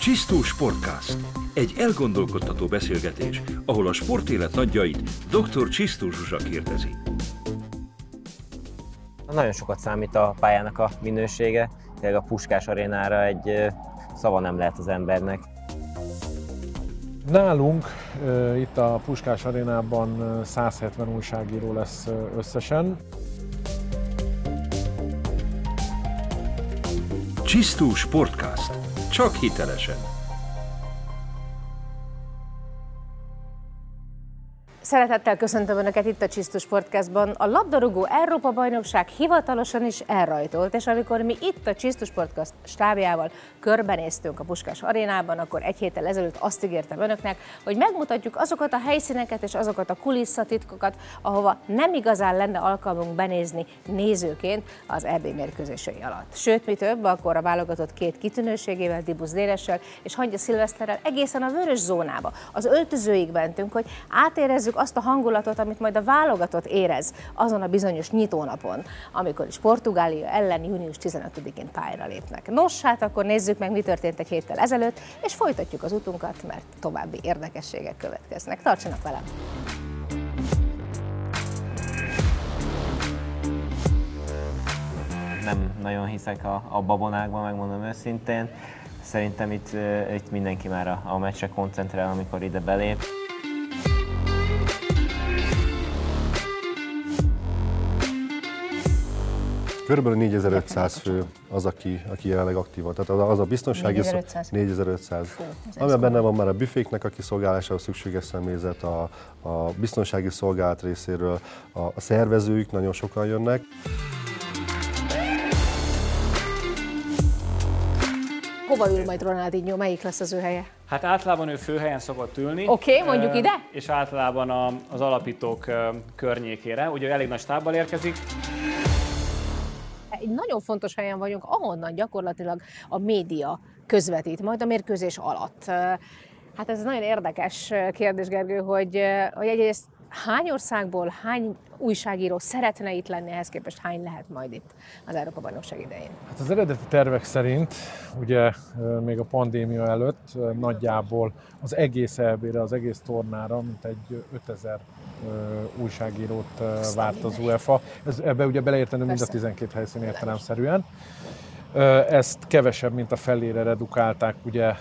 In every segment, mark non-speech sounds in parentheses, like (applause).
Csisztó Sportcast. Egy elgondolkodtató beszélgetés, ahol a sportélet nagyjait dr. Csisztó Zsuzsa kérdezi. Nagyon sokat számít a pályának a minősége, tényleg a Puskás arénára egy szava nem lehet az embernek. Nálunk itt a Puskás arénában ö, 170 újságíró lesz összesen. Csisztó Sportcast. Csak hitelesen. Szeretettel köszöntöm Önöket itt a Csisztus Sportcastban. A labdarúgó Európa bajnokság hivatalosan is elrajtolt, és amikor mi itt a Csisztus Sportcast stábjával körbenéztünk a Puskás arénában, akkor egy héttel ezelőtt azt ígértem Önöknek, hogy megmutatjuk azokat a helyszíneket és azokat a kulisszatitkokat, ahova nem igazán lenne alkalmunk benézni nézőként az EB mérkőzései alatt. Sőt, mi több, akkor a válogatott két kitűnőségével, Dibusz Délessel és Hangya Szilveszterrel egészen a vörös zónába, az öltözőig mentünk, hogy átérezzük azt a hangulatot, amit majd a válogatott érez azon a bizonyos nyitónapon, amikor is Portugália ellen június 15-én pályára lépnek. Nos, hát akkor nézzük meg, mi történt egy héttel ezelőtt, és folytatjuk az utunkat, mert további érdekességek következnek. Tartsanak velem! Nem nagyon hiszek a, a babonákban, megmondom őszintén. Szerintem itt, itt mindenki már a, a meccsre koncentrál, amikor ide belép. Körülbelül 4500 fő az, aki, aki jelenleg aktív van. Tehát az, az a biztonsági... 4500? 4500. Fú, ez Amiben benne van már a büféknek a kiszolgálásához szükséges személyzet, a, a biztonsági szolgálat részéről, a, a szervezőik, nagyon sokan jönnek. Hova ül majd Ronaldinho? Melyik lesz az ő helye? Hát általában ő főhelyen szokott ülni. Oké, mondjuk Ö, ide? És általában a, az alapítók környékére. Ugye elég nagy stábbal érkezik. Egy nagyon fontos helyen vagyunk, ahonnan gyakorlatilag a média közvetít, majd a mérkőzés alatt. Hát ez nagyon érdekes kérdés, Gergő, hogy, hogy egyrészt hány országból hány újságíró szeretne itt lenni, ehhez képest hány lehet majd itt az Európa-bajnokság idején? Hát az eredeti tervek szerint, ugye még a pandémia előtt nagyjából az egész EB-re, az egész tornára, mint egy 5000 ö, újságírót várt az UEFA. Ez, ebbe ugye beleértendő mind a Persze. 12 helyszín értelemszerűen. Ezt kevesebb, mint a felére redukálták ugye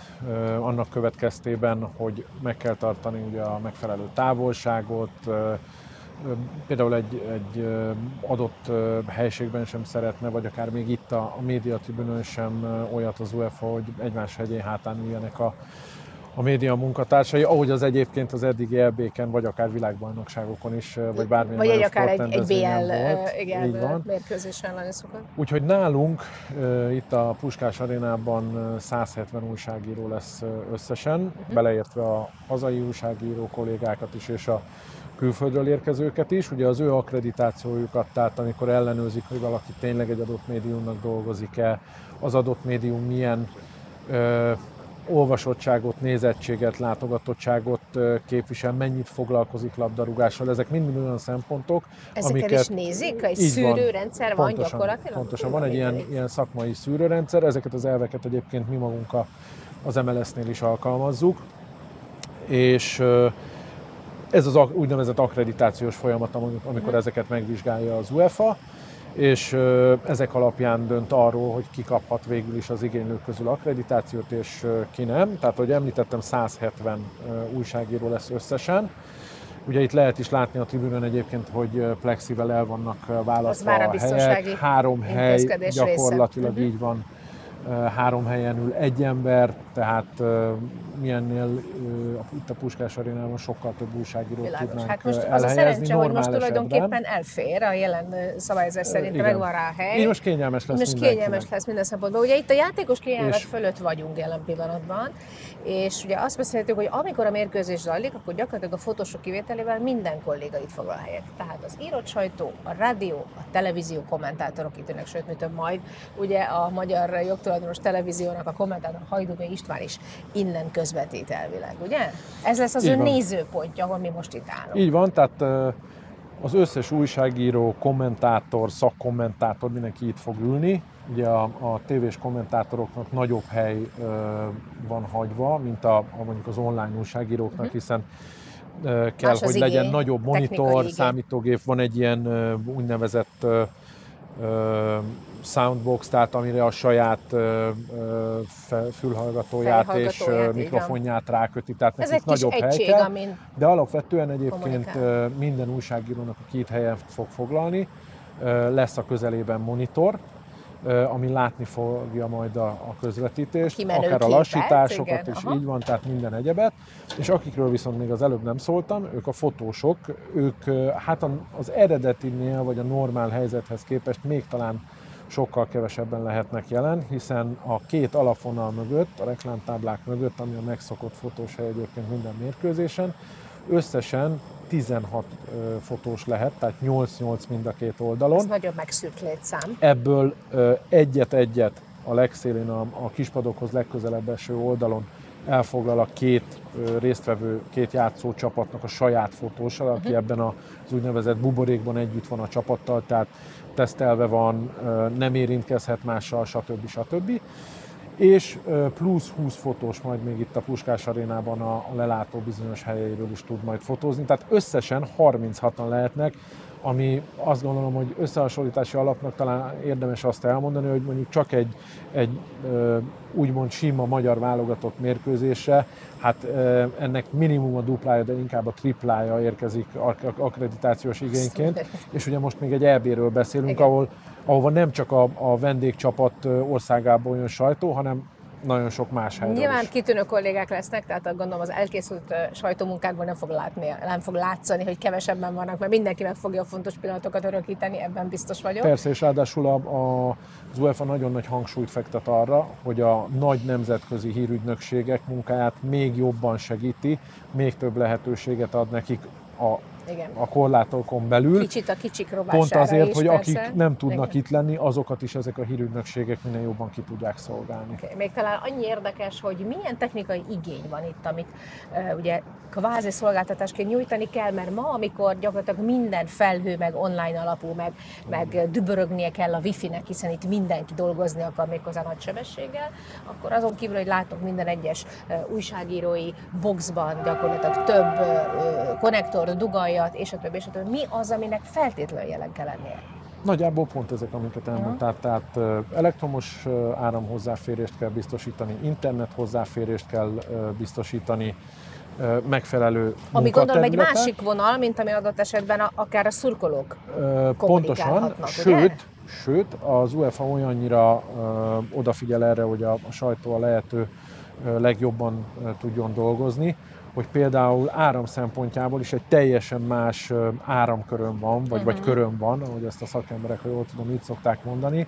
annak következtében, hogy meg kell tartani ugye a megfelelő távolságot, például egy, egy adott helységben sem szeretne, vagy akár még itt a, a médiatribünön sem olyat az UEFA, hogy egymás hegyén hátán üljenek a, a média munkatársai, ahogy az egyébként az eddigi EB-ken, vagy akár világbajnokságokon is, vagy bármilyen Vagy egy akár egy, egy BL volt. igen, Így van. mérkőzésen lenni szokott. Úgyhogy nálunk itt a Puskás arénában ö, 170 újságíró lesz összesen, Mhm. beleértve a hazai újságíró kollégákat is és a külföldről érkezőket is. Ugye az ő akkreditációjukat, tehát amikor ellenőrzik, hogy valaki tényleg egy adott médiumnak dolgozik-e, az adott médium milyen ö, olvasottságot, nézettséget, látogatottságot képvisel, mennyit foglalkozik labdarúgással. Ezek mind olyan szempontok, Ezeket amiket is nézik? Egy így van. szűrőrendszer van Pontosan, gyakorlatilag? Pontosan, van egy ilyen, ilyen szakmai szűrőrendszer, ezeket az elveket egyébként mi magunk a, az MLS-nél is alkalmazzuk, és ez az úgynevezett akkreditációs folyamat, amikor amikor ezeket megvizsgálja az UEFA, és ezek alapján dönt arról, hogy ki kaphat végül is az igénylők közül akkreditációt, és ki nem. Tehát, ahogy említettem, 170 ö, újságíró lesz összesen. Ugye itt lehet is látni a tribünön egyébként, hogy plexivel el vannak választva már a a helyek. Három hely intézkedés része. gyakorlatilag Mhm. így van. Három helyen ül egy ember, tehát milyennél itt a Puskás arénában sokkal több újságírót Világos. tudnánk Hát most az a szerencse, hogy most tulajdonképpen esetben. elfér a jelen szabályozás szerint, igen. megvan rá a hely. Így most kényelmes lesz most kényelmes lesz minden szempontból. Ugye itt a játékos kényelmet És- fölött vagyunk jelen pillanatban, és ugye azt beszéltük, hogy amikor a mérkőzés zajlik, akkor gyakorlatilag a fotósok kivételével minden kolléga itt foglal helyet. Tehát az írott sajtó, a rádió, a televízió kommentátorok itt ülnek, sőt, mi több majd, ugye a magyar jogtulajdonos televíziónak a kommentátor Hajdubé István is innen közvetít elvileg, ugye? Ez lesz az Így ő van. nézőpontja, ahol mi most itt állunk. Így van, tehát Az összes újságíró, kommentátor, szakkommentátor, mindenki itt fog ülni. Ugye a, a tévés kommentátoroknak nagyobb hely ö, van hagyva, mint a, a mondjuk az online újságíróknak, hiszen ö, kell, Más hogy legyen igény, nagyobb technikai monitor, igény. számítógép, van egy ilyen ö, úgynevezett ö, soundbox, tehát amire a saját fülhallgatóját és mikrofonját ráköti, tehát Ez nekik egy kis nagyobb hely egység, kell. amin De alapvetően egyébként kommunikál. minden újságírónak, aki itt helyen fog foglalni, lesz a közelében monitor, ami látni fogja majd a, a közvetítést, Kimenő akár a lassításokat igen, is, aha. így van, tehát minden egyebet. És akikről viszont még az előbb nem szóltam, ők a fotósok, ők hát az eredetinél vagy a normál helyzethez képest még talán sokkal kevesebben lehetnek jelen, hiszen a két alapvonal mögött, a reklámtáblák mögött, ami a megszokott fotós hely egyébként minden mérkőzésen, összesen 16 ö, fotós lehet, tehát 8-8 mind a két oldalon. ez nagyon megszűrt létszám. Ebből egyet-egyet a legszélén, a, a kispadokhoz legközelebb eső oldalon elfoglal a két résztvevő, két játszó csapatnak a saját fotósa, aki ebben az úgynevezett buborékban együtt van a csapattal, tehát tesztelve van, nem érintkezhet mással, stb. stb. És plusz 20 fotós majd még itt a Puskás arénában a, lelátó bizonyos helyeiről is tud majd fotózni. Tehát összesen 36-an lehetnek, ami azt gondolom, hogy összehasonlítási alapnak talán érdemes azt elmondani, hogy mondjuk csak egy, egy úgymond sima magyar válogatott mérkőzésre, hát ennek minimum a duplája, de inkább a triplája érkezik ak- akkreditációs igényként. És ugye most még egy EB-ről beszélünk, Igen. ahol, ahova nem csak a, a vendégcsapat országából jön sajtó, hanem nagyon sok más helyről Nyilván is. kitűnő kollégák lesznek, tehát gondolom az elkészült sajtómunkákból nem fog, látni, nem fog látszani, hogy kevesebben vannak, mert mindenki meg fogja a fontos pillanatokat örökíteni, ebben biztos vagyok. Persze, és ráadásul a, a, az UEFA nagyon nagy hangsúlyt fektet arra, hogy a nagy nemzetközi hírügynökségek munkáját még jobban segíti, még több lehetőséget ad nekik a, Igen. a korlátokon belül. Kicsit a kicsik rovására Pont azért, is, hogy persze. akik nem tudnak Igen. itt lenni, azokat is ezek a hírügynökségek minél jobban ki tudják szolgálni. Oké, Még talán annyi érdekes, hogy milyen technikai igény van itt, amit uh, ugye kvázi szolgáltatásként nyújtani kell, mert ma, amikor gyakorlatilag minden felhő, meg online alapú, meg, meg dübörögnie kell a wifi-nek, hiszen itt mindenki dolgozni akar méghozzá nagy sebességgel, akkor azon kívül, hogy látok minden egyes újságírói boxban gyakorlatilag több uh, konnektor, dugaljat, és a többi, és a többi. Mi az, aminek feltétlenül jelen kell lennie? Nagyjából pont ezek, amiket elmondtál, tehát ö, elektromos ö, áramhozzáférést kell biztosítani, internet hozzáférést kell biztosítani, megfelelő Ami gondolom egy másik vonal, mint ami adott esetben a, akár a szurkolók Pontosan, kommunikálhatnak, ugye? sőt, sőt, az UEFA olyannyira ö, odafigyel erre, hogy a, a sajtó a lehető ö, legjobban ö, tudjon dolgozni, hogy például áram szempontjából is egy teljesen más áramkörön van, vagy, vagy körön van, ahogy ezt a szakemberek, ha jól tudom, így szokták mondani,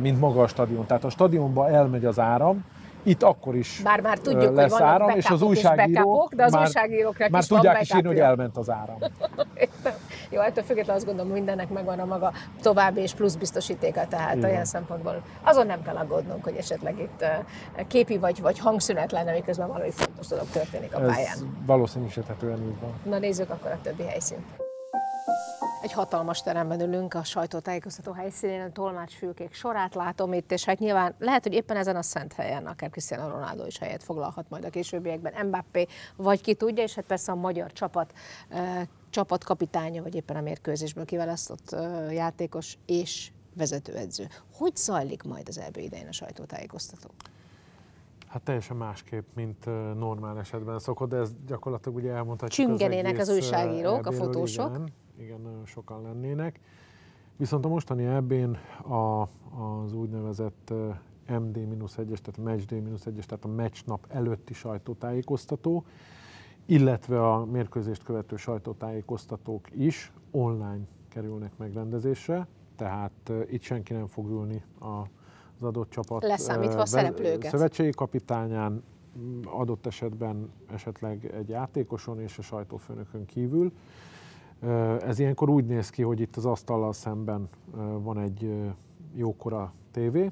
mint maga a stadion. Tehát a stadionba elmegy az áram, itt akkor is Bár már tudjuk, hogy lesz vannak áram, és az újságírók backupok, de az már, újságíróknak már is tudják is írni, hogy elment az áram. (laughs) Jó, ettől függetlenül azt gondolom, mindennek megvan a maga további és plusz biztosítéka, tehát Igen. olyan szempontból azon nem kell aggódnunk, hogy esetleg itt képi vagy, vagy hangszünet lenne, miközben valami fontos dolog történik a pályán. Ez valószínűsíthetően így van. Na nézzük akkor a többi helyszínt. Egy hatalmas teremben ülünk a sajtótájékoztató helyszínén, a tolmácsfülkék sorát látom itt, és hát nyilván lehet, hogy éppen ezen a szent helyen akár Cristiano Ronaldo is helyet foglalhat majd a későbbiekben, Mbappé, vagy ki tudja, és hát persze a magyar csapat csapatkapitánya, vagy éppen a mérkőzésből kiválasztott játékos és vezetőedző. Hogy zajlik majd az EB idején a sajtótájékoztató? Hát teljesen másképp, mint normál esetben szokott, de ez gyakorlatilag ugye elmondhatjuk Csüngenének az ö, újságírók, a fotósok. Igen, igen, nagyon sokan lennének. Viszont a mostani ebben a, az úgynevezett ö, MD-1-es, tehát Match Day-1-es, tehát a meccs nap előtti sajtótájékoztató, illetve a mérkőzést követő sajtótájékoztatók is online kerülnek megrendezésre, tehát ö, itt senki nem fog ülni az adott csapat Leszámítva a ve- szereplőket. szövetségi kapitányán, m, adott esetben esetleg egy játékoson és a sajtófőnökön kívül. Ö, Ez ilyenkor úgy néz ki, hogy itt az asztallal szemben van egy jókora tévé,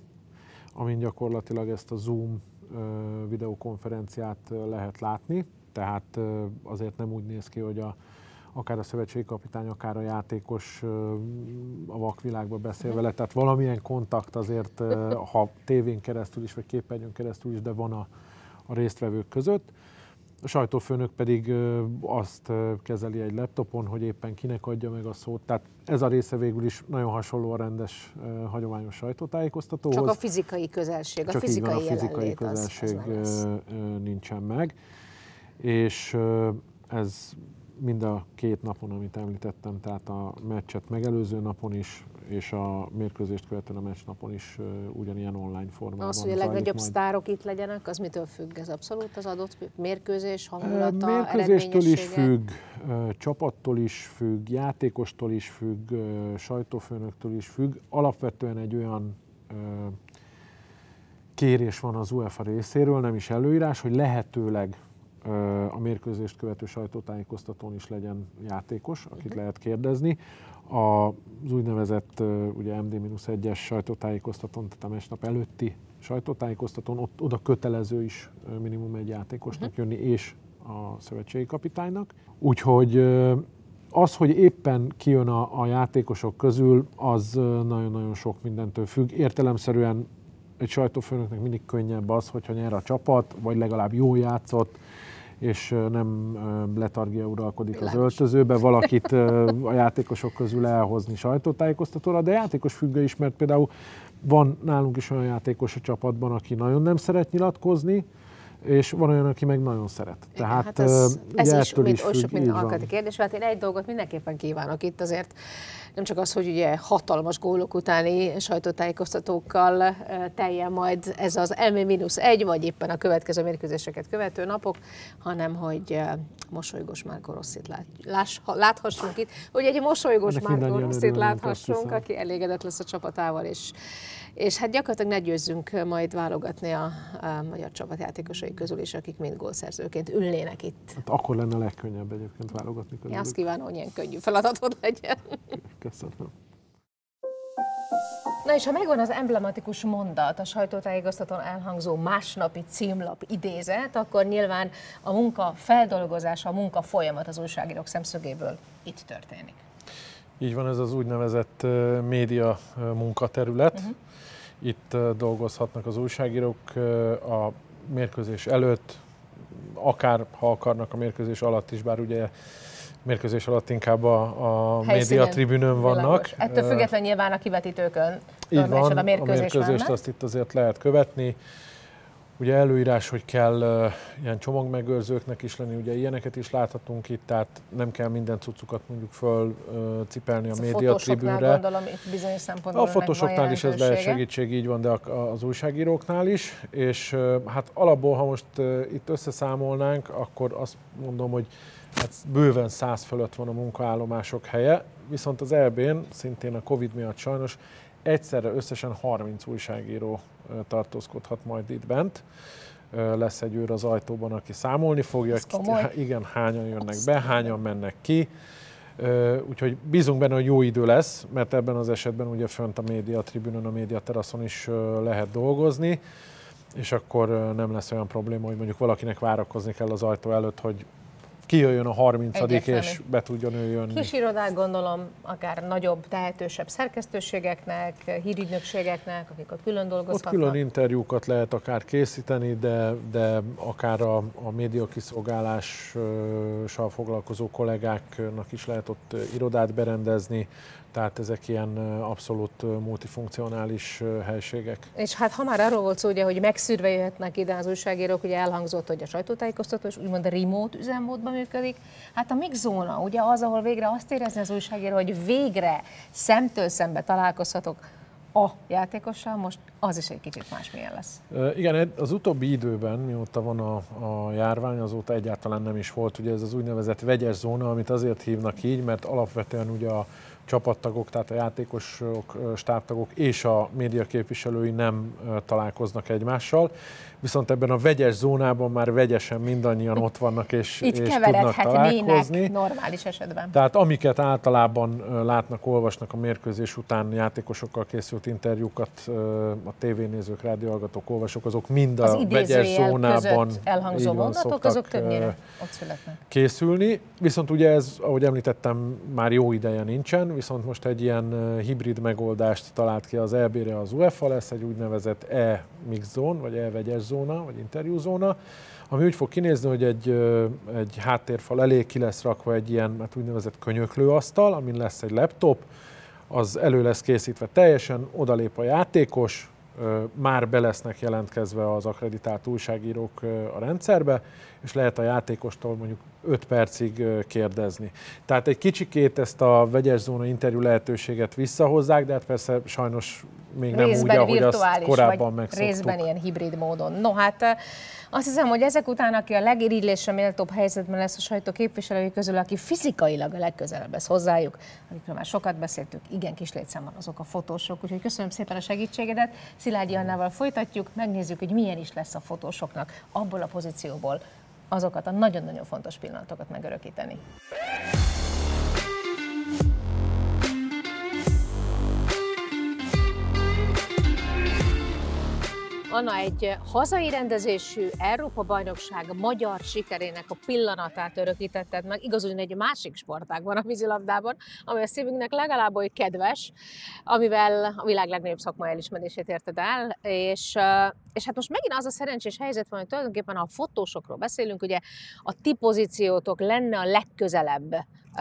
amin gyakorlatilag ezt a Zoom videokonferenciát lehet látni, tehát azért nem úgy néz ki, hogy a, akár a szövetségkapitány, akár a játékos a vakvilágba beszél vele, tehát valamilyen kontakt azért, ha tévén keresztül is, vagy képernyőn keresztül is, de van a, a résztvevők között. A sajtófőnök pedig azt kezeli egy laptopon, hogy éppen kinek adja meg a szót. Tehát ez a része végül is nagyon hasonló a rendes, hagyományos sajtótájékoztatóhoz. Csak a fizikai közelség, Csak a fizikai, van, a fizikai közelség az, az nincsen meg. És ez mind a két napon, amit említettem, tehát a meccset megelőző napon is, és a mérkőzést követően a meccs napon is ugyanilyen online formában. Az, hogy a legnagyobb majd. sztárok itt legyenek, az mitől függ? Ez abszolút az adott mérkőzés hangulata, Mérkőzéstől is függ, csapattól is függ, játékostól is függ, sajtófőnöktől is függ. Alapvetően egy olyan kérés van az UEFA részéről, nem is előírás, hogy lehetőleg a mérkőzést követő sajtótájékoztatón is legyen játékos, akit uh-huh. lehet kérdezni. Az úgynevezett ugye MD-1-es sajtótájékoztatón, tehát a meccsnap előtti sajtótájékoztatón, ott oda kötelező is minimum egy játékosnak uh-huh. jönni, és a szövetségi kapitánynak. Úgyhogy az, hogy éppen kijön a, a játékosok közül, az nagyon-nagyon sok mindentől függ. Értelemszerűen egy sajtófőnöknek mindig könnyebb az, hogyha nyer a csapat, vagy legalább jól játszott, és nem letargia uralkodik az öltözőbe, valakit a játékosok közül elhozni sajtótájékoztatóra, de játékos függő is, mert például van nálunk is olyan játékos a csapatban, aki nagyon nem szeret nyilatkozni, és van olyan, aki meg nagyon szeret. Tehát hát ez, ez is, mint, is függ, minden alkati kérdés, hát én egy dolgot mindenképpen kívánok itt azért, nem csak az, hogy ugye hatalmas gólok utáni sajtótájékoztatókkal teljen majd ez az M-1, vagy éppen a következő mérkőzéseket követő napok, hanem hogy mosolygós Márko Rosszit lát, láss, láthassunk itt, hogy egy mosolygós Márko Rosszit láthassunk, aki elégedett lesz a csapatával, és és hát gyakorlatilag ne győzzünk majd válogatni a, a magyar csapatjátékosai közül is, akik mind gólszerzőként ülnének itt. Hát akkor lenne a legkönnyebb egyébként válogatni közülük. Én azt kívánom, hogy ilyen könnyű feladatod legyen. Köszönöm. Na és ha megvan az emblematikus mondat, a sajtótájékoztatón elhangzó másnapi címlap idézet, akkor nyilván a munka feldolgozása, a munka folyamat az újságírók szemszögéből itt történik. Így van, ez az úgynevezett média munkaterület. Uh-huh. Itt dolgozhatnak az újságírók a mérkőzés előtt, akár ha akarnak a mérkőzés alatt is, bár ugye mérkőzés alatt inkább a, a média tribünön vannak. Világos. Ettől függetlenül nyilván a kivetítőkön Így van, a, mérkőzés a mérkőzést azt itt azért lehet követni. Ugye előírás, hogy kell ilyen csomagmegőrzőknek is lenni, ugye ilyeneket is láthatunk itt, tehát nem kell minden cuccukat mondjuk föl cipelni a, a média tribűnre. gondolom itt bizonyos szempontból A fotosoknál is ez lehet segítség, így van, de az újságíróknál is. És hát alapból, ha most itt összeszámolnánk, akkor azt mondom, hogy hát bőven száz fölött van a munkaállomások helye, viszont az EB-n szintén a Covid miatt sajnos egyszerre összesen 30 újságíró tartózkodhat majd itt bent. Lesz egy őr az ajtóban, aki számolni fogja. Igen, hányan jönnek Azt be, hányan mennek ki. Úgyhogy bízunk benne, hogy jó idő lesz, mert ebben az esetben ugye fönt a média tribünön, a média teraszon is lehet dolgozni, és akkor nem lesz olyan probléma, hogy mondjuk valakinek várakozni kell az ajtó előtt, hogy kijöjjön a 30 és be tudjon ő jönni. Kis irodák gondolom, akár nagyobb, tehetősebb szerkesztőségeknek, hírügynökségeknek, akik ott külön dolgozhatnak. Ott külön interjúkat lehet akár készíteni, de, de akár a, a média kiszolgálással foglalkozó kollégáknak is lehet ott irodát berendezni, tehát ezek ilyen abszolút multifunkcionális helységek. És hát ha már arról volt szó, ugye, hogy megszűrve jöhetnek ide az újságírók, ugye elhangzott, hogy a sajtótájékoztató is úgymond a remote üzemmódban működik. Hát a mix zóna, ugye az, ahol végre azt érezni az újságíró, hogy végre szemtől szembe találkozhatok a játékossal, most az is egy kicsit másmilyen lesz. Igen, az utóbbi időben, mióta van a, a járvány, azóta egyáltalán nem is volt ugye ez az úgynevezett vegyes zóna, amit azért hívnak így, mert alapvetően ugye a csapattagok, tehát a játékosok, stábtagok és a média képviselői nem találkoznak egymással. Viszont ebben a vegyes zónában már vegyesen mindannyian ott vannak és, Itt és tudnak találkozni. normális esetben. Tehát amiket általában látnak, olvasnak a mérkőzés után játékosokkal készült interjúkat, a tévénézők, rádióhallgatók, olvasók, azok mind a az vegyes zónában elhangzó mondatok, azok többnyire ott születnek. Készülni. Viszont ugye ez, ahogy említettem, már jó ideje nincsen, viszont most egy ilyen hibrid megoldást talált ki az EB-re az UEFA, lesz egy úgynevezett E-mix zone, vagy E-vegyes zóna, vagy interjúzóna, ami úgy fog kinézni, hogy egy, egy háttérfal elé ki lesz rakva egy ilyen hát úgynevezett könyöklőasztal, amin lesz egy laptop, az elő lesz készítve teljesen, odalép a játékos, már be lesznek jelentkezve az akreditált újságírók a rendszerbe, és lehet a játékostól mondjuk 5 percig kérdezni. Tehát egy kicsikét ezt a vegyes zóna interjú lehetőséget visszahozzák, de hát persze sajnos még nem részben úgy, ahogy azt korábban megszoktuk. Részben ilyen hibrid módon. No hát azt hiszem, hogy ezek után, aki a legirigylésre méltóbb helyzetben lesz a sajtó képviselői közül, aki fizikailag a legközelebb lesz hozzájuk, amikről már sokat beszéltük, igen kis létszámban azok a fotósok, úgyhogy köszönöm szépen a segítségedet. Szilágyi Annával folytatjuk, megnézzük, hogy milyen is lesz a fotósoknak abból a pozícióból azokat a nagyon-nagyon fontos pillanatokat megörökíteni. Anna egy hazai rendezésű Európa-bajnokság magyar sikerének a pillanatát örökítetted meg, igaz, hogy egy másik sportágban, a vízilabdában, ami a szívünknek legalább oly kedves, amivel a világ legnagyobb szakmai elismerését érted el, és, és hát most megint az a szerencsés helyzet van, hogy tulajdonképpen a fotósokról beszélünk, ugye a ti pozíciótok lenne a legközelebb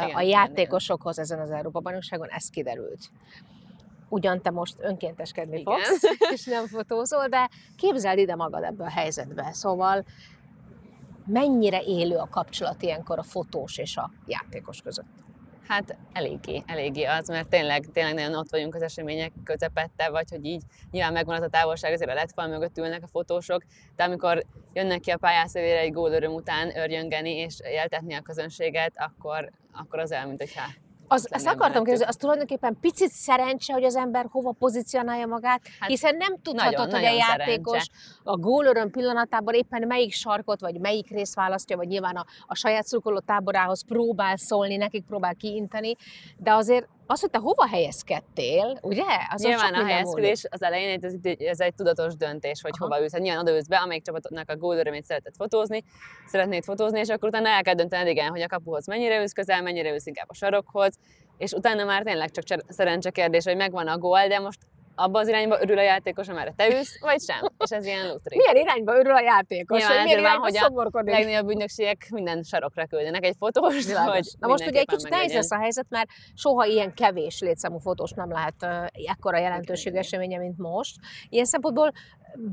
Igen, a játékosokhoz ezen az Európa-bajnokságon, ez kiderült ugyan te most önkénteskedni Igen. fogsz, (laughs) és nem fotózol, de képzeld ide magad ebbe a helyzetbe. Szóval mennyire élő a kapcsolat ilyenkor a fotós és a játékos között? Hát eléggé, eléggé az, mert tényleg, tényleg nagyon ott vagyunk az események közepette, vagy hogy így nyilván megvan az a távolság, azért a letfal mögött ülnek a fotósok, de amikor jönnek ki a pályászélére egy gólöröm után örjöngeni és éltetni a közönséget, akkor, akkor az olyan, mint hogyha az, ezt akartam kérdezni, az tulajdonképpen picit szerencse, hogy az ember hova pozícionálja magát, hát hiszen nem tudhatod, nagyon, hogy nagyon a játékos szerencse. a gólöröm pillanatában éppen melyik sarkot, vagy melyik részt választja, vagy nyilván a, a saját szurkoló táborához próbál szólni, nekik próbál kiinteni, de azért az, hogy te hova helyezkedtél, ugye? Az nyilván a helyezkedés az elején ez, ez egy tudatos döntés, hogy Aha. hova ülsz. Hát nyilván oda ülsz be, amelyik csapatnak a gólörömét szeretett fotózni, szeretnéd fotózni, és akkor utána el kell döntened, igen, hogy a kapuhoz mennyire ülsz közel, mennyire ülsz inkább a sarokhoz, és utána már tényleg csak szerencse kérdés, hogy megvan a gól, de most abba az irányba örül a játékos, amerre te ülsz, vagy sem. És ez ilyen lutri. Milyen irányba örül a játékos? Nyilván milyen irányba hogy szomorkodik? A legnagyobb ügynökségek minden sarokra küldenek egy fotóst, hogy Na most ugye egy kicsit nehéz lesz a helyzet, mert soha ilyen kevés létszámú fotós nem lehet ekkora jelentőségű eseménye, mint most. Ilyen szempontból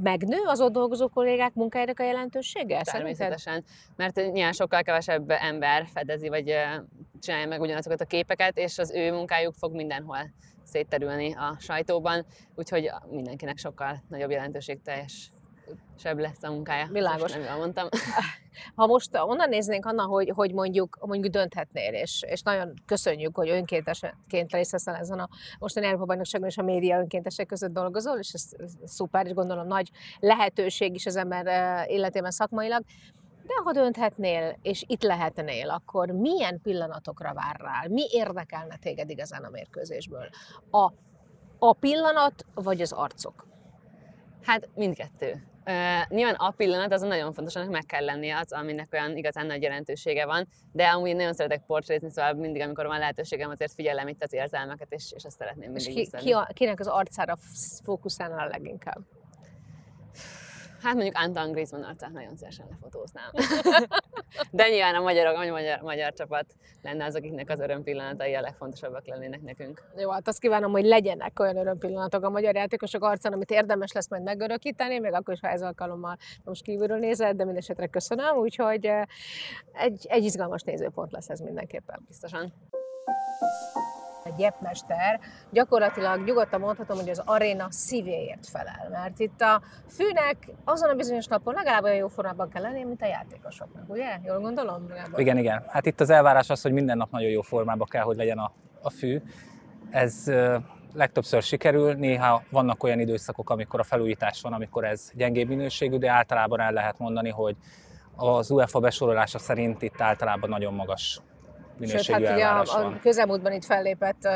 megnő az ott dolgozó kollégák munkájának a jelentősége? Természetesen, mert nyilván sokkal kevesebb ember fedezi, vagy csinálja meg ugyanazokat a képeket, és az ő munkájuk fog mindenhol szétterülni a sajtóban, úgyhogy mindenkinek sokkal nagyobb jelentőségteljes sebb lesz a munkája. Világos. nem mondtam. (laughs) Ha most onnan néznénk, Anna, hogy, hogy mondjuk, mondjuk dönthetnél, és, és nagyon köszönjük, hogy önkéntesként részt veszel ezen a mostani Európa Bajnokságon és a média önkéntesek között dolgozol, és ez, szuper, és gondolom nagy lehetőség is az ember eh, életében szakmailag. De ha dönthetnél, és itt lehetnél, akkor milyen pillanatokra vár rá? Mi érdekelne téged igazán a mérkőzésből? A, a pillanat, vagy az arcok? Hát mindkettő. Uh, nyilván a pillanat azon nagyon fontos, annak meg kell lennie az, aminek olyan igazán nagy jelentősége van, de amúgy nagyon szeretek portrézni, szóval mindig, amikor van lehetőségem, azért figyelem itt az érzelmeket, és, és azt szeretném mindig és ki, ki a, kinek az arcára fókuszálnál a leginkább? Hát mondjuk Anton Griezmann arcát nagyon szívesen lefotóznám. (laughs) De nyilván a magyar, a magyar, magyar csapat lenne az, akiknek az örömpillanatai a legfontosabbak lennének nekünk. Jó, hát azt kívánom, hogy legyenek olyan örömpillanatok a magyar játékosok arcán, amit érdemes lesz majd megörökíteni, még akkor is, ha ez alkalommal most kívülről nézed, de mindesetre köszönöm, úgyhogy eh, egy, egy izgalmas nézőpont lesz ez mindenképpen. Biztosan egy gyepmester, gyakorlatilag nyugodtan mondhatom, hogy az aréna szívéért felel, mert itt a fűnek azon a bizonyos napon legalább olyan jó formában kell lenni, mint a játékosoknak, ugye? Jól gondolom? Legalább. Igen, igen. Hát itt az elvárás az, hogy minden nap nagyon jó formában kell, hogy legyen a, a fű, Ez legtöbbször sikerül, néha vannak olyan időszakok, amikor a felújítás van, amikor ez gyengébb minőségű, de általában el lehet mondani, hogy az UEFA besorolása szerint itt általában nagyon magas Sőt, minőségű hát ugye a, a közelmúltban itt fellépett uh,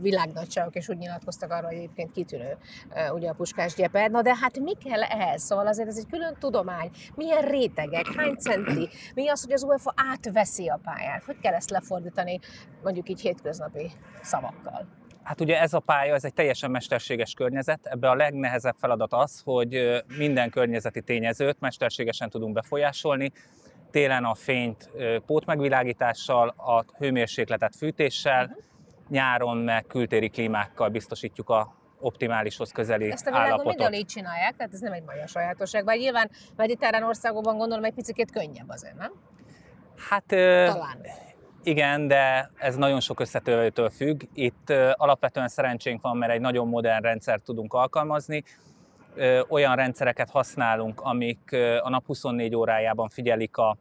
világnagyságok, és úgy nyilatkoztak arra, hogy egyébként kitűnő uh, ugye a puskás gyeper. Na de hát mi kell ehhez? Szóval azért ez egy külön tudomány. Milyen rétegek, hány centi? Mi az, hogy az UEFA átveszi a pályát? Hogy kell ezt lefordítani mondjuk így hétköznapi szavakkal? Hát ugye ez a pálya, ez egy teljesen mesterséges környezet. Ebbe a legnehezebb feladat az, hogy minden környezeti tényezőt mesterségesen tudunk befolyásolni. Télen a fényt pótmegvilágítással, a hőmérsékletet fűtéssel, nyáron meg kültéri klímákkal biztosítjuk a optimálishoz közeli Ezt a világon állapotot. mindenhol így csinálják, tehát ez nem egy magyar sajátosság. Bár nyilván mediterrán országokban gondolom egy picit könnyebb azért, nem? Hát Talán. Igen, de ez nagyon sok összetevőtől függ. Itt alapvetően szerencsénk van, mert egy nagyon modern rendszert tudunk alkalmazni. Olyan rendszereket használunk, amik a nap 24 órájában figyelik a,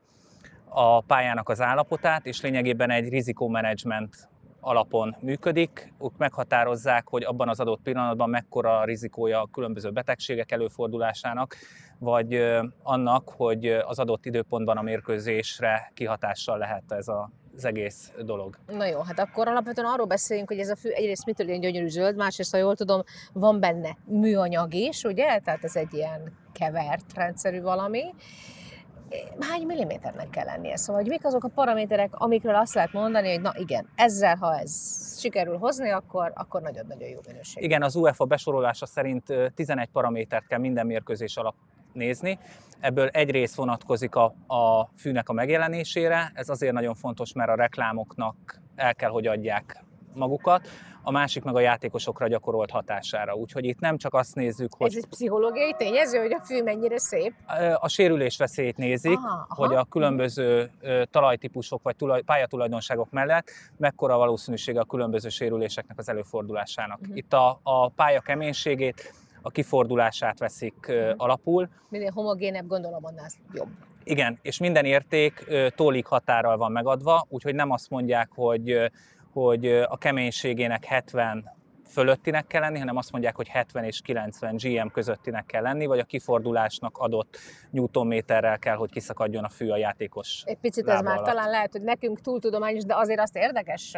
a pályának az állapotát, és lényegében egy rizikómenedzsment alapon működik. Ők meghatározzák, hogy abban az adott pillanatban mekkora a rizikója a különböző betegségek előfordulásának, vagy annak, hogy az adott időpontban a mérkőzésre kihatással lehet ez a, az egész dolog. Na jó, hát akkor alapvetően arról beszéljünk, hogy ez a fű egyrészt mitől ilyen gyönyörű zöld, másrészt, ha jól tudom, van benne műanyag is, ugye? Tehát ez egy ilyen kevert rendszerű valami. Hány milliméternek kell lennie? Szóval, hogy mik azok a paraméterek, amikről azt lehet mondani, hogy na igen, ezzel, ha ez sikerül hozni, akkor, akkor nagyon-nagyon jó minőség. Igen, az UEFA besorolása szerint ö, 11 paramétert kell minden mérkőzés alap nézni. Ebből egy rész vonatkozik a, a fűnek a megjelenésére, ez azért nagyon fontos, mert a reklámoknak el kell, hogy adják magukat, a másik meg a játékosokra gyakorolt hatására. Úgyhogy itt nem csak azt nézzük, Ez hogy egy pszichológiai tényező, hogy a fű mennyire szép. a sérülés veszélyét nézik, Aha, aha. hogy a különböző talajtípusok vagy tulaj, pályatulajdonságok mellett mekkora valószínűsége a különböző sérüléseknek az előfordulásának. Mhm. Itt a, a pálya keménységét, a kifordulását veszik Mhm. alapul. Minél homogénebb, gondolom, annál jobb. Igen, és minden érték ö, tólig határral van megadva, úgyhogy nem azt mondják, hogy, hogy a keménységének 70 fölöttinek kell lenni, hanem azt mondják, hogy 70 és 90 GM közöttinek kell lenni, vagy a kifordulásnak adott newtonméterrel kell, hogy kiszakadjon a fű a játékos Egy picit ez már alatt. talán lehet, hogy nekünk túl tudományos, de azért azt érdekes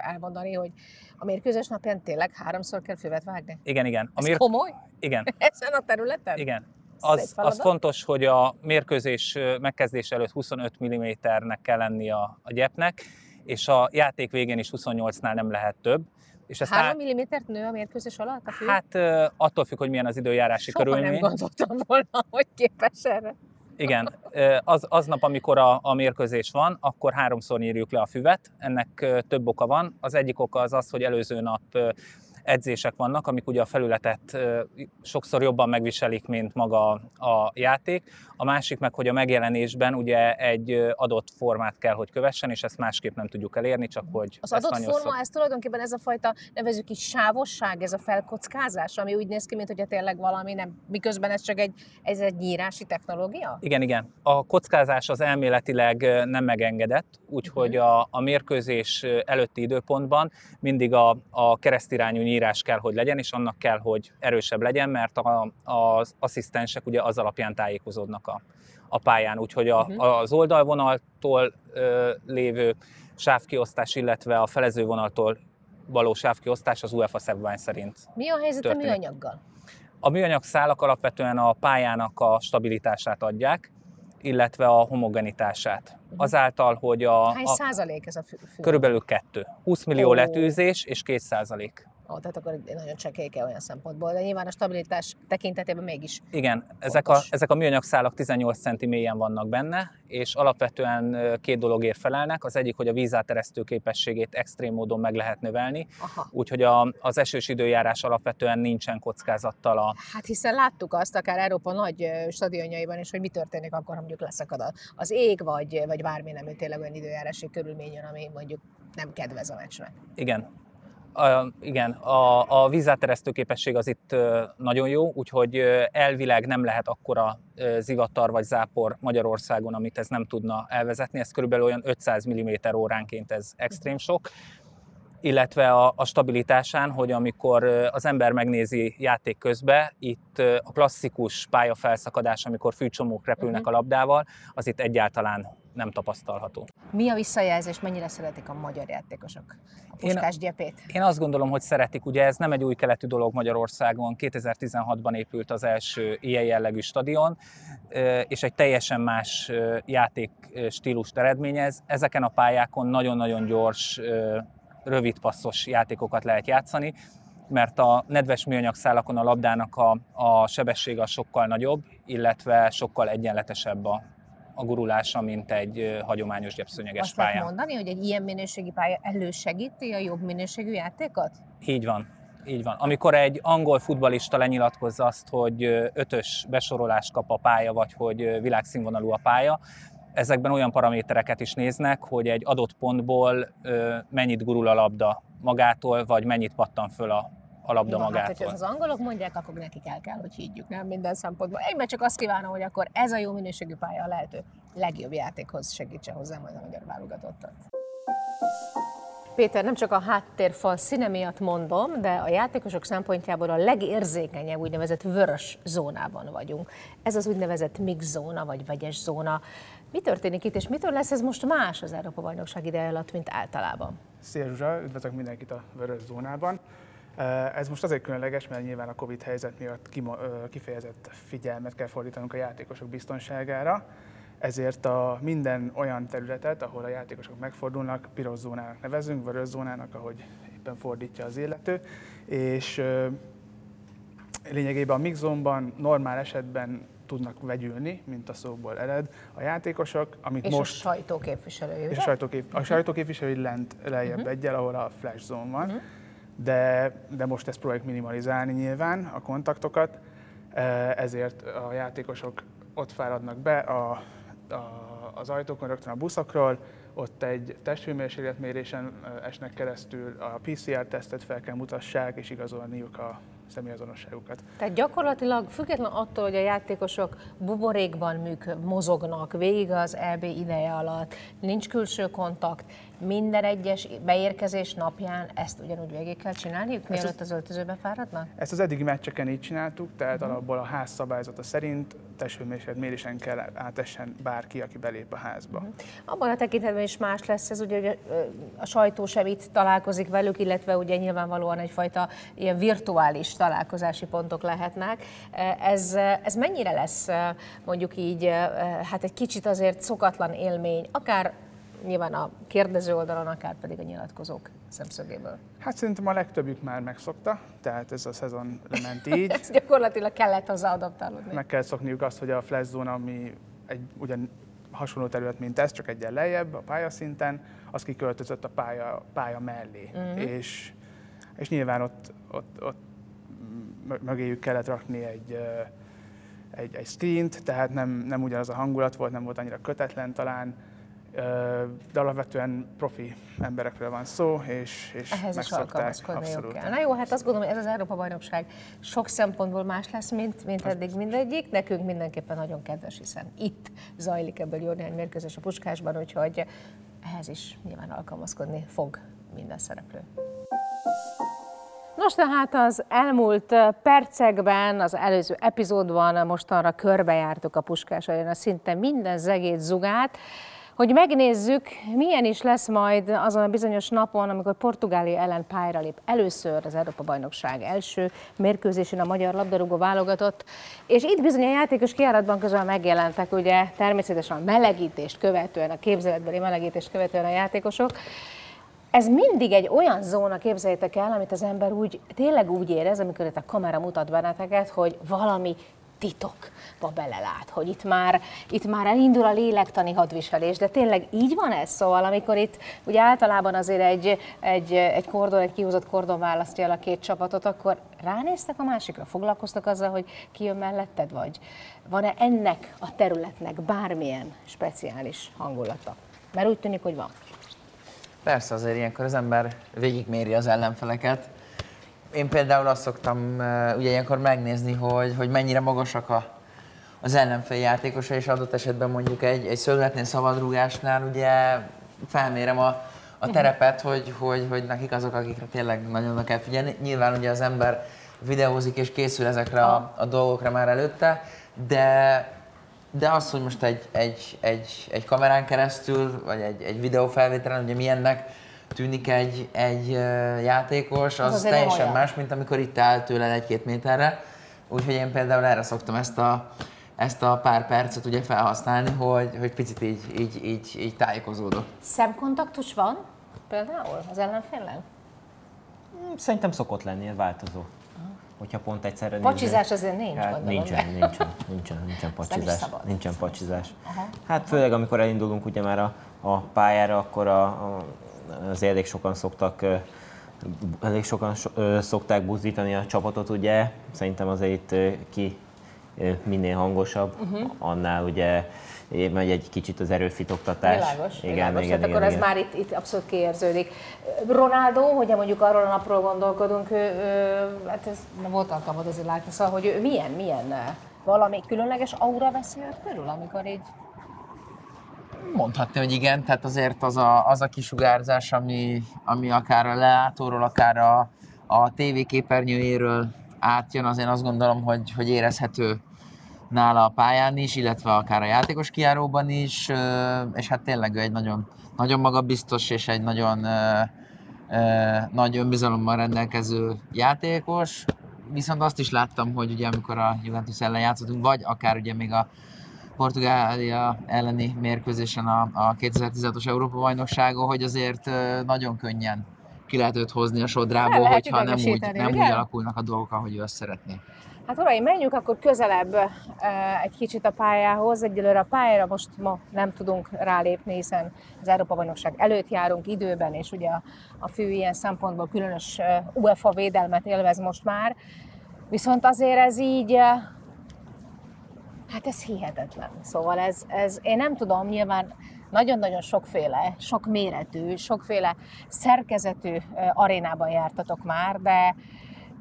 elmondani, hogy a mérkőzés napján tényleg háromszor kell füvet vágni. Igen, igen. A Ez mér... komoly? Igen, (laughs) Ezen a területen? igen. Az, az fontos, hogy a mérkőzés ö, megkezdése előtt 25 mm-nek kell lenni a, a gyepnek, és a játék végén is 28-nál nem lehet több. És ezt Három millimétert nő a mérkőzés alatt a fű? Hát attól függ, hogy milyen az időjárási Soha nem körülmény. gondoltam volna, hogy képes erre. Igen, az, aznap, amikor a, a mérkőzés van, akkor háromszor nyírjuk le a füvet. Ennek több oka van. Az egyik oka az az, hogy előző nap edzések vannak, amik ugye a felületet sokszor jobban megviselik, mint maga a játék. A másik meg, hogy a megjelenésben ugye egy adott formát kell, hogy kövessen, és ezt másképp nem tudjuk elérni, csak hogy Az adott forma, szok- ez tulajdonképpen ez a fajta, nevezük is sávosság, ez a felkockázás, ami úgy néz ki, mint hogyha tényleg valami nem, miközben ez csak egy, ez egy nyírási technológia? Igen, igen. A kockázás az elméletileg nem megengedett, úgyhogy Mhm. a, a mérkőzés előtti időpontban mindig a, a keresztirányú nyírás kell, hogy legyen, és annak kell, hogy erősebb legyen, mert a, az asszisztensek ugye az alapján tájékozódnak a, a pályán. Úgyhogy a, Mhm. az oldalvonaltól ö, lévő sávkiosztás, illetve a felezővonaltól való sávkiosztás az UEFA szabvány szerint Mi a helyzet a Történik. műanyaggal? a műanyag szálak alapvetően a pályának a stabilitását adják, illetve a homogenitását. Azáltal, hogy a, Mhm. Hány a százalék ez a fű? körülbelül kettő. 20 millió Ó. letűzés és 2 százalék. Ó, tehát akkor nagyon csekéke olyan szempontból, de nyilván a stabilitás tekintetében mégis. Igen, ezek a, Fontos. ezek a műanyag szálak 18 centi mélyen vannak benne, és alapvetően két dologért felelnek. Az egyik, hogy a vízáteresztő képességét extrém módon meg lehet növelni, Aha. úgyhogy a, az esős időjárás alapvetően nincsen kockázattal a, Hát hiszen láttuk azt akár Európa nagy stadionjaiban is, hogy mi történik akkor, ha mondjuk leszakad az ég, vagy, vagy bármi nem, tényleg olyan időjárási körülmény ami mondjuk nem kedvez a meccsnek. Igen. A, igen, a, a vízáteresztő képesség az itt nagyon jó, úgyhogy elvileg nem lehet akkora zivatar vagy zápor Magyarországon, amit ez nem tudna elvezetni. Ez körülbelül olyan 500 mm óránként ez extrém sok. illetve a, a stabilitásán, hogy amikor az ember megnézi játék közben, itt a klasszikus pályafelszakadás, amikor fűcsomók repülnek uh-huh. a labdával, az itt egyáltalán nem tapasztalható. Mi a visszajelzés, mennyire szeretik a magyar játékosok a puskás én, gyepét? Én azt gondolom, hogy szeretik. Ugye ez nem egy új keletű dolog Magyarországon. 2016-ban épült az első ilyen jellegű stadion, és egy teljesen más játék stílust eredményez. Ezeken a pályákon nagyon-nagyon gyors, rövid passzos játékokat lehet játszani, mert a nedves műanyag szálakon a labdának a, a sebessége sokkal nagyobb, illetve sokkal egyenletesebb a, a gurulása, mint egy hagyományos gyepszőnyeges Azt pályán. lehet mondani, hogy egy ilyen minőségi pálya elősegíti a jobb minőségű játékot? Így van. Így van. Amikor egy angol futbalista lenyilatkozza azt, hogy ötös besorolást kap a pálya, vagy hogy világszínvonalú a pálya, ezekben olyan paramétereket is néznek, hogy egy adott pontból mennyit gurul a labda magától, vagy mennyit pattan föl a, a labda Jó, magától. Hát, hogyha az angolok mondják, akkor nekik el kell, hogy higgyük, nem minden szempontból. Én csak azt kívánom, hogy akkor ez a jó minőségű pálya a lehető legjobb játékhoz segítse hozzá majd a magyar válogatottat. Péter, nem csak a háttérfal színe miatt mondom, de a játékosok szempontjából a legérzékenyebb úgynevezett vörös zónában vagyunk. Ez az úgynevezett mix zóna, vagy vegyes zóna. Mi történik itt, és mitől lesz ez most más az Európa-bajnokság ideje alatt, mint általában? Szia Zsuzsa, üdvözlök mindenkit a vörös zónában. Ez most azért különleges, mert nyilván a Covid helyzet miatt kifejezett figyelmet kell fordítanunk a játékosok biztonságára, ezért a minden olyan területet, ahol a játékosok megfordulnak, piros zónának nevezünk, vörös zónának, ahogy éppen fordítja az illető, és lényegében a mixzónban normál esetben tudnak vegyülni, mint a szóból ered a játékosok, amit és most... a sajtóképviselői, És a, sajtókép, a sajtóképviselői lent lejjebb uh-huh. egyel, ahol a flash zone van. Uh-huh. De, de most ezt próbáljuk minimalizálni nyilván, a kontaktokat, ezért a játékosok ott fáradnak be a, a, az ajtókon rögtön a buszokról, ott egy testhőmérsékletmérésen esnek keresztül, a PCR-tesztet fel kell mutassák, és igazolniuk a személyazonosságukat. Tehát gyakorlatilag független attól, hogy a játékosok buborékban műk, mozognak végig az EB ideje alatt, nincs külső kontakt, minden egyes beérkezés napján ezt ugyanúgy végig kell csinálniuk, mielőtt az öltözőbe fáradnak? Ezt az eddigi meccseken így csináltuk, tehát uh-huh. alapból a ház szabályzata szerint testhőmérséklet mérésen kell átessen bárki, aki belép a házba. Uh-huh. Abban a tekintetben is más lesz ez, ugye, hogy a sajtó sem itt találkozik velük, illetve ugye nyilvánvalóan egyfajta ilyen virtuális találkozási pontok lehetnek. Ez, ez mennyire lesz mondjuk így, hát egy kicsit azért szokatlan élmény, akár nyilván a kérdező oldalon, akár pedig a nyilatkozók szemszögéből? Hát szerintem a legtöbbjük már megszokta, tehát ez a szezon lement (laughs) így. ez gyakorlatilag kellett hozzá adaptálódni. Meg kell szokniuk azt, hogy a flash zone, ami egy ugyan hasonló terület, mint ez, csak egyen lejjebb a pályaszinten, az kiköltözött a pálya, pálya mellé. Uh-huh. És, és nyilván ott, ott, ott mögéjük kellett rakni egy, egy, egy screen-t, tehát nem, nem ugyanaz a hangulat volt, nem volt annyira kötetlen talán, de alapvetően profi emberekről van szó, és, és Ehhez is alkalmazkodniuk kell. Na jó, hát azt gondolom, hogy ez az Európa-bajnokság sok szempontból más lesz, mint, mint eddig mindegyik. Nekünk mindenképpen nagyon kedves, hiszen itt zajlik ebből jó néhány mérkőzés a Puskásban, úgyhogy ehhez is nyilván alkalmazkodni fog minden szereplő. Nos, tehát az elmúlt percekben, az előző epizódban mostanra körbejártuk a Puskás a szinte minden zegét zugát, hogy megnézzük, milyen is lesz majd azon a bizonyos napon, amikor Portugália ellen pályára lép. Először az Európa-bajnokság első mérkőzésén a magyar labdarúgó válogatott, és itt bizony a játékos kiáratban közben megjelentek, ugye természetesen a melegítést követően, a képzeletbeli melegítést követően a játékosok, ez mindig egy olyan zóna, képzeljétek el, amit az ember úgy, tényleg úgy érez, amikor itt a kamera mutat benneteket, hogy valami titokba belelát, hogy itt már, itt már elindul a lélektani hadviselés, de tényleg így van ez? Szóval amikor itt ugye általában azért egy, egy, egy kordon, egy kihúzott kordon választja el a két csapatot, akkor ránéztek a másikra, foglalkoztak azzal, hogy ki jön melletted, vagy van-e ennek a területnek bármilyen speciális hangulata? Mert úgy tűnik, hogy van. Persze, azért ilyenkor az ember végigméri az ellenfeleket, én például azt szoktam ugye ilyenkor megnézni, hogy, hogy mennyire magasak a, az ellenfél játékosa, és adott esetben mondjuk egy, egy szögletnél, szabadrugásnál ugye felmérem a, a terepet, hogy, hogy, hogy nekik azok, akikre tényleg nagyon oda kell figyelni. Nyilván ugye az ember videózik és készül ezekre a, a dolgokra már előtte, de, de az, hogy most egy, egy, egy, egy kamerán keresztül, vagy egy, egy videófelvételen, ugye milyennek tűnik egy, egy játékos, az, Az teljesen olyan. más, mint amikor itt áll tőle egy-két méterre. Úgyhogy én például erre szoktam ezt a, ezt a pár percet ugye felhasználni, hogy, hogy picit így, így, így, így tájékozódok. Szemkontaktus van például az ellenféllel? Szerintem szokott lenni, ez változó. Hogyha pont egyszerre Pacsizás azért nincs, hát, gondolom, nincsen, nincsen, nincsen, nincsen pacsizás. Nincsen pacsizás. Aha. Hát főleg amikor elindulunk ugye már a, a pályára, akkor a, a, az elég sokan szoktak elég sokan szokták buzdítani a csapatot, ugye. Szerintem azért ki minél hangosabb, Mhm. annál ugye megy egy kicsit az erőfitoktatás. Világos, igen, világos. igen, Tehát igen, akkor ez igen. már itt, itt abszolút kiérződik. Ronaldo, hogyha mondjuk arról a napról gondolkodunk, ő, ő, hát ez nem volt alkalmad azért látni, szóval, hogy ő milyen, milyen valami különleges aura veszi őt körül, amikor így Mondhatni, hogy igen, tehát azért az a, az a kisugárzás, ami, ami akár a leátóról, akár a, a TV képernyőjéről átjön, azért azt gondolom, hogy, hogy érezhető nála a pályán is, illetve akár a játékos kiáróban is, és hát tényleg ő egy nagyon, nagyon magabiztos és egy nagyon nagy önbizalommal rendelkező játékos. Viszont azt is láttam, hogy ugye amikor a Juventus ellen játszottunk, vagy akár ugye még a Portugália elleni mérkőzésen a, a 2016-os Európa-bajnokságon, hogy azért nagyon könnyen ki lehet őt hozni a sodrából, lehet hogyha nem úgy, nem úgy alakulnak a dolgok, ahogy ő azt szeretné. Hát uraim, menjünk akkor közelebb egy kicsit a pályához. Egyelőre a pályára most ma nem tudunk rálépni, hiszen az Európa-bajnokság előtt járunk időben, és ugye a, a fő ilyen szempontból különös eh, UEFA védelmet élvez most már. Viszont azért ez így, hát ez hihetetlen. Szóval ez, ez én nem tudom, nyilván nagyon-nagyon sokféle, sok méretű, sokféle szerkezetű arénában jártatok már, de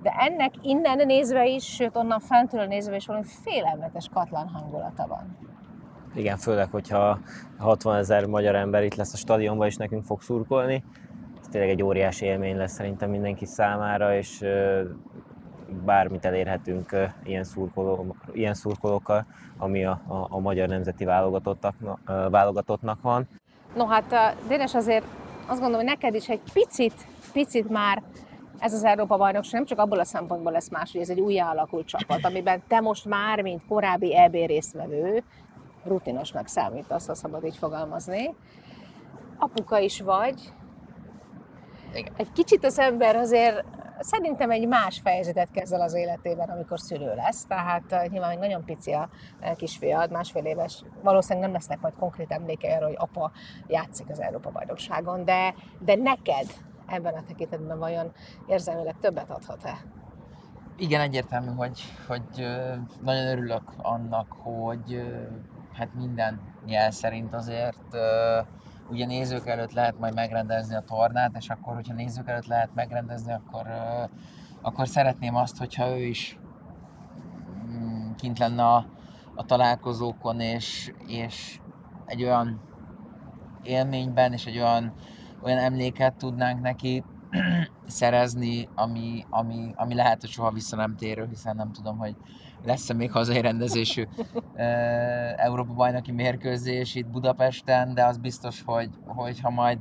de ennek innen nézve is, sőt onnan fentről nézve is valami félelmetes katlan hangulata van. Igen, főleg, hogyha 60 ezer magyar ember itt lesz a stadionban és nekünk fog szurkolni. Ez tényleg egy óriási élmény lesz szerintem mindenki számára, és bármit elérhetünk ilyen, szurkoló, ilyen szurkolókkal, ami a, a, a magyar nemzeti válogatottak, ö, válogatottnak van. No hát, Dénes, azért azt gondolom, hogy neked is egy picit, picit már ez az Európa-bajnokság nem csak abból a szempontból lesz más, hogy ez egy újjá alakult csapat, amiben te most már, mint korábbi EB résztvevő, rutinosnak számítasz, ha szabad így fogalmazni. Apuka is vagy. Igen. Egy kicsit az ember azért szerintem egy más fejezetet kezd az életében, amikor szülő lesz. Tehát eh, nyilván még nagyon pici a eh, kisfiad, másfél éves. Valószínűleg nem lesznek majd konkrét emlékei arra, hogy apa játszik az Európa-bajnokságon, de, de neked ebben a tekintetben vajon érzelmileg többet adhat-e? Igen, egyértelmű, hogy, hogy nagyon örülök annak, hogy hát minden jel szerint azért ugye nézők előtt lehet majd megrendezni a tornát, és akkor, hogyha nézők előtt lehet megrendezni, akkor, akkor szeretném azt, hogyha ő is mm, kint lenne a, a találkozókon, és, és egy olyan élményben, és egy olyan, olyan emléket tudnánk neki (clears throat) szerezni, ami, ami, ami lehet, hogy soha vissza nem térő, hiszen nem tudom, hogy lesz-e még hazai rendezésű Európa bajnoki mérkőzés itt Budapesten, de az biztos, hogy, hogy ha majd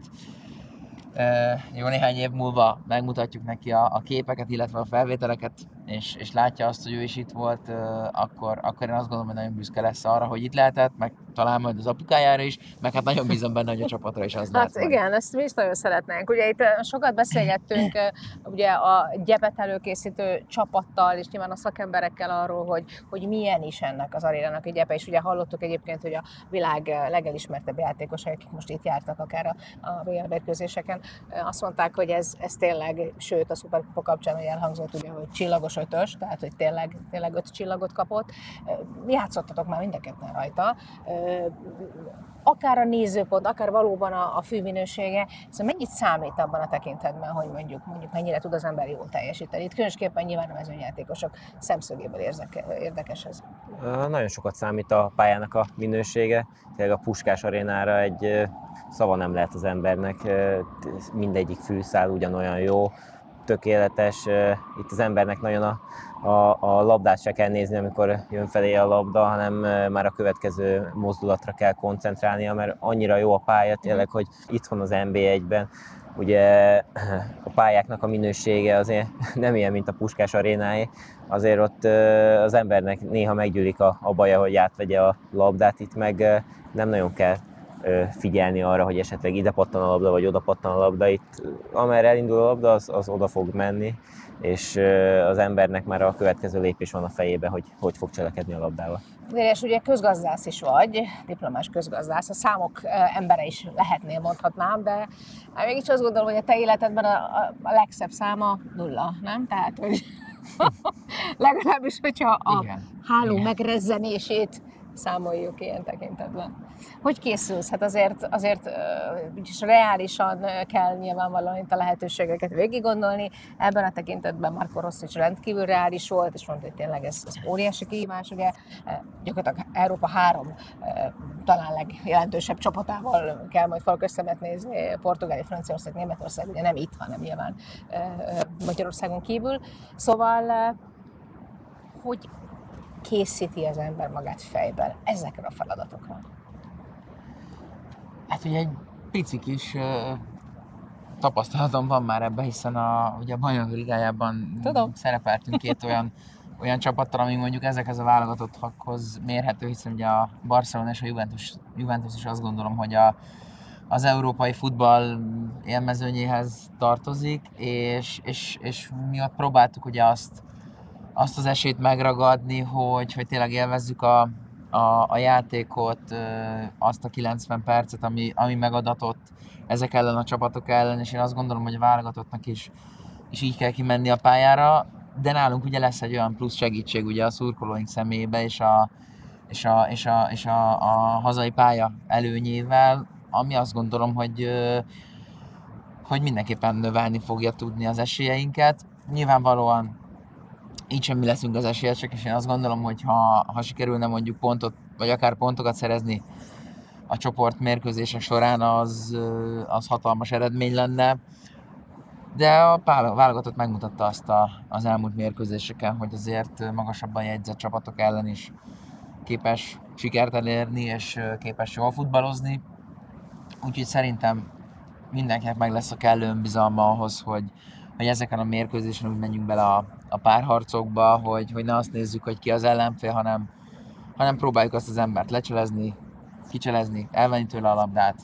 jó néhány év múlva megmutatjuk neki a, a képeket, illetve a felvételeket, és, és látja azt, hogy ő is itt volt, akkor, akkor én azt gondolom, hogy nagyon büszke lesz arra, hogy itt lehetett, meg talán majd az apukájára is, meg hát nagyon bízom benne, hogy a csapatra is az Hát majd. igen, ezt mi is nagyon szeretnénk. Ugye itt sokat beszélgettünk ugye a gyepet előkészítő csapattal, és nyilván a szakemberekkel arról, hogy, hogy milyen is ennek az arénának a gyepe, és ugye hallottuk egyébként, hogy a világ legelismertebb játékosai, akik most itt jártak akár a, a VL mérkőzéseken, azt mondták, hogy ez, ez tényleg, sőt a Superkupa kapcsán, elhangzott ugye, hogy csillagos ötös, tehát hogy tényleg, tényleg öt csillagot kapott. Játszottatok már mind rajta. Akár a nézőpont, akár valóban a, a fűminősége, szóval mennyit számít abban a tekintetben, hogy mondjuk, mondjuk mennyire tud az ember jól teljesíteni. Itt különösképpen nyilván a mezőnyjátékosok szemszögéből érzek, érdekes ez. Nagyon sokat számít a pályának a minősége. Tényleg a Puskás arénára egy szava nem lehet az embernek, mindegyik fűszál ugyanolyan jó, tökéletes. Itt az embernek nagyon a, a, a labdát se kell nézni, amikor jön felé a labda, hanem már a következő mozdulatra kell koncentrálnia, mert annyira jó a pálya tényleg, hogy itthon az NB1-ben ugye (clears throat) a pályáknak a minősége azért (laughs) nem ilyen, mint a Puskás arénáé, azért ott az embernek néha meggyűlik a, a baja, hogy átvegye a labdát, itt meg nem nagyon kell figyelni arra, hogy esetleg ide pattan a labda, vagy oda pattan a labda. Itt amerre elindul a labda, az, az oda fog menni, és az embernek már a következő lépés van a fejében, hogy hogy fog cselekedni a labdával. És ugye közgazdász is vagy, diplomás közgazdász, a számok embere is lehetnél, mondhatnám, de hát mégis azt gondolom, hogy a te életedben a, a legszebb száma nulla, nem? Tehát, hogy (laughs) legalábbis, hogyha a Igen. háló Igen. megrezzenését számoljuk ilyen tekintetben. Hogy készülsz? Hát azért, azért is reálisan kell nyilvánvalóan itt a lehetőségeket végig gondolni. Ebben a tekintetben Marco Rossi is rendkívül reális volt, és mondta, hogy tényleg ez, ez óriási kihívás. Ugye gyakorlatilag Európa három talán legjelentősebb csapatával kell majd falkösszemet nézni, Portugália, Franciaország, Németország, ugye nem itt, hanem nyilván Magyarországon kívül. Szóval hogy készíti az ember magát fejben ezekre a feladatokra? Hát ugye egy pici kis uh, tapasztalatom van már ebben, hiszen a, ugye a Bajnok Ligájában Tudom. szerepeltünk két olyan (laughs) olyan csapattal, ami mondjuk ezekhez a válogatotthoz mérhető, hiszen ugye a Barcelona és a Juventus, Juventus is azt gondolom, hogy a, az európai futball élmezőnyéhez tartozik, és, és, és mi ott próbáltuk ugye azt azt az esélyt megragadni, hogy, hogy tényleg élvezzük a, a, a játékot, azt a 90 percet, ami, ami megadatott ezek ellen a csapatok ellen, és én azt gondolom, hogy a válogatottnak is, is így kell kimenni a pályára, de nálunk ugye lesz egy olyan plusz segítség ugye a szurkolóink szemébe és a, és a, és a, és a, a hazai pálya előnyével, ami azt gondolom, hogy, hogy mindenképpen növelni fogja tudni az esélyeinket. Nyilvánvalóan így sem mi leszünk az esélyesek, és én azt gondolom, hogy ha, ha sikerülne mondjuk pontot, vagy akár pontokat szerezni a csoport mérkőzések során, az, az hatalmas eredmény lenne. De a válogatott megmutatta azt a, az elmúlt mérkőzéseken, hogy azért magasabban jegyzett csapatok ellen is képes sikert elérni, és képes jól futballozni. Úgyhogy szerintem mindenkinek meg lesz a kellő önbizalma ahhoz, hogy, hogy ezeken a mérkőzésen úgy menjünk bele a, a párharcokba, hogy, hogy ne azt nézzük, hogy ki az ellenfél, hanem, hanem próbáljuk azt az embert lecselezni, kicselezni, elvenni tőle a labdát.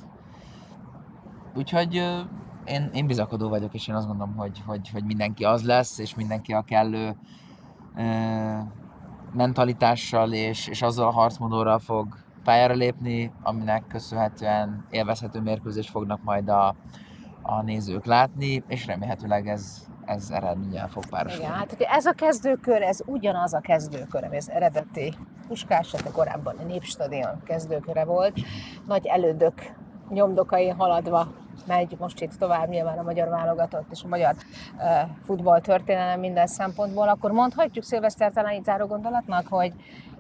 Úgyhogy én, én bizakodó vagyok, és én azt gondolom, hogy, hogy, hogy mindenki az lesz, és mindenki a kellő ö, mentalitással és, és azzal a harcmodorral fog pályára lépni, aminek köszönhetően élvezhető mérkőzést fognak majd a, a nézők látni, és remélhetőleg ez, ez eredménnyel fog párosulni. Igen, hát ez a kezdőkör, ez ugyanaz a kezdőkör, ami az eredeti Puskás, tehát korábban a Népstadion kezdőköre volt. Nagy elődök nyomdokai haladva megy most itt tovább nyilván a magyar válogatott és a magyar uh, futball történelem minden szempontból, akkor mondhatjuk Szilveszter talán itt záró gondolatnak, hogy,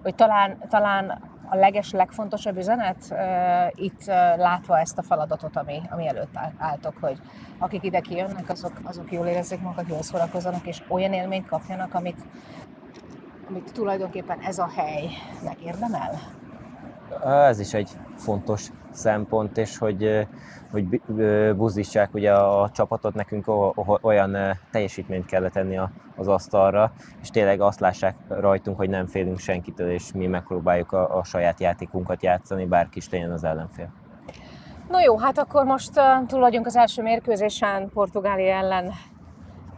hogy talán, talán a leges, legfontosabb üzenet uh, itt uh, látva ezt a feladatot, ami, ami előtt álltok, hogy akik ide kijönnek, azok, azok jól érezzék magukat, jól szórakozzanak, és olyan élményt kapjanak, amit, amit tulajdonképpen ez a hely megérdemel? Ez is egy fontos szempont, és hogy, hogy buzdítsák ugye a csapatot, nekünk olyan teljesítményt kell tenni az asztalra, és tényleg azt lássák rajtunk, hogy nem félünk senkitől, és mi megpróbáljuk a, a saját játékunkat játszani, bárki is legyen az ellenfél. No jó, hát akkor most túl vagyunk az első mérkőzésen Portugália ellen.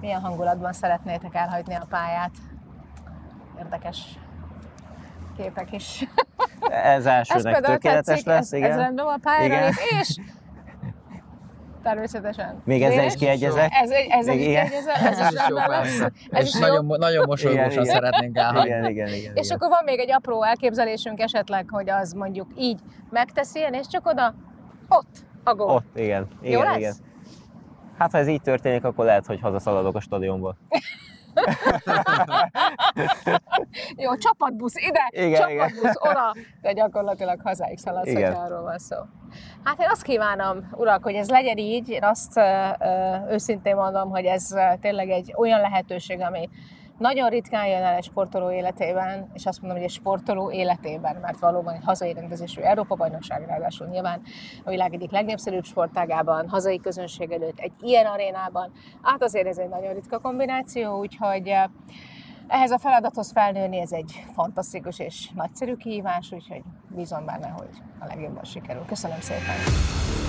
Milyen hangulatban szeretnétek elhagyni a pályát? Érdekes képek is. Ez elsőnek ez tökéletes tetszik, lesz, ez, igen. Ez rendben a pályára igen. és természetesen. Még ezzel is kiegyezek. Ez, ez egy Igen. kiegyezel? Ez Ez is (laughs) is jó, lesz? Ez És is jó? nagyon, nagyon mosolygósan Igen, igen. szeretnénk elhagyni. Igen, igen, igen. És igen. akkor van még egy apró elképzelésünk esetleg, hogy az mondjuk így megteszi, és csak oda, ott a gól. Ott, igen. igen, lesz? igen. Hát ha ez így történik, akkor lehet, hogy hazaszaladok a stadionból. (laughs) (laughs) Jó, csapatbusz ide, Igen, csapatbusz oda, de gyakorlatilag hazáig szaladsz, Igen. hogyha arról van szó. Hát én azt kívánom, urak, hogy ez legyen így. Én azt ö, ö, őszintén mondom, hogy ez tényleg egy olyan lehetőség, ami nagyon ritkán jön el egy sportoló életében, és azt mondom, hogy egy sportoló életében, mert valóban egy hazai rendezésű Európa-bajnokság, ráadásul nyilván a világ egyik legnépszerűbb sportágában, hazai közönség előtt, egy ilyen arénában, hát azért ez egy nagyon ritka kombináció, úgyhogy eh, ehhez a feladathoz felnőni, ez egy fantasztikus és nagyszerű kihívás, úgyhogy bízom benne, hogy a legjobban sikerül. Köszönöm szépen!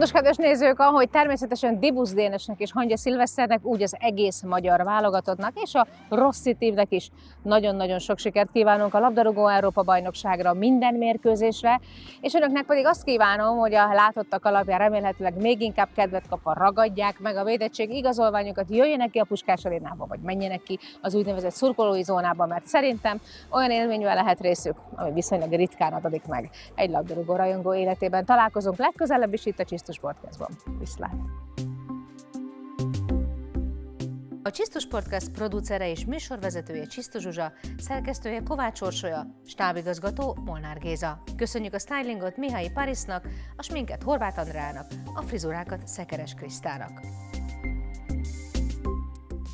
Nos, kedves nézők, ahogy természetesen Dibusz Dénesnek és Hangya Szilveszternek, úgy az egész magyar válogatottnak és a Rossi Teamnek is nagyon-nagyon sok sikert kívánunk a labdarúgó Európa bajnokságra, minden mérkőzésre, és önöknek pedig azt kívánom, hogy a látottak alapján remélhetőleg még inkább kedvet kapva ragadják meg a védettség igazolványokat, jöjjenek ki a Puskás arénába, vagy menjenek ki az úgynevezett szurkolói zónába, mert szerintem olyan élményvel lehet részük, ami viszonylag ritkán adatik meg egy labdarúgó rajongó életében. Találkozunk legközelebb is itt a Csisztus Podcastban. Viszlát! A Csisztus Podcast producere és műsorvezetője Csisztus Zsuzsa, szerkesztője Kovács Orsolya, stábigazgató Molnár Géza. Köszönjük a stylingot Mihály Parisnak, a sminket Horváth Andrának, a frizurákat Szekeres Krisztának.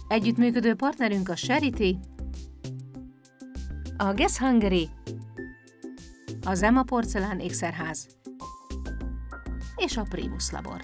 Együttműködő partnerünk a Charity, a Guess Hungary, az Emma Porcelán ékszerház és a Primus Labor.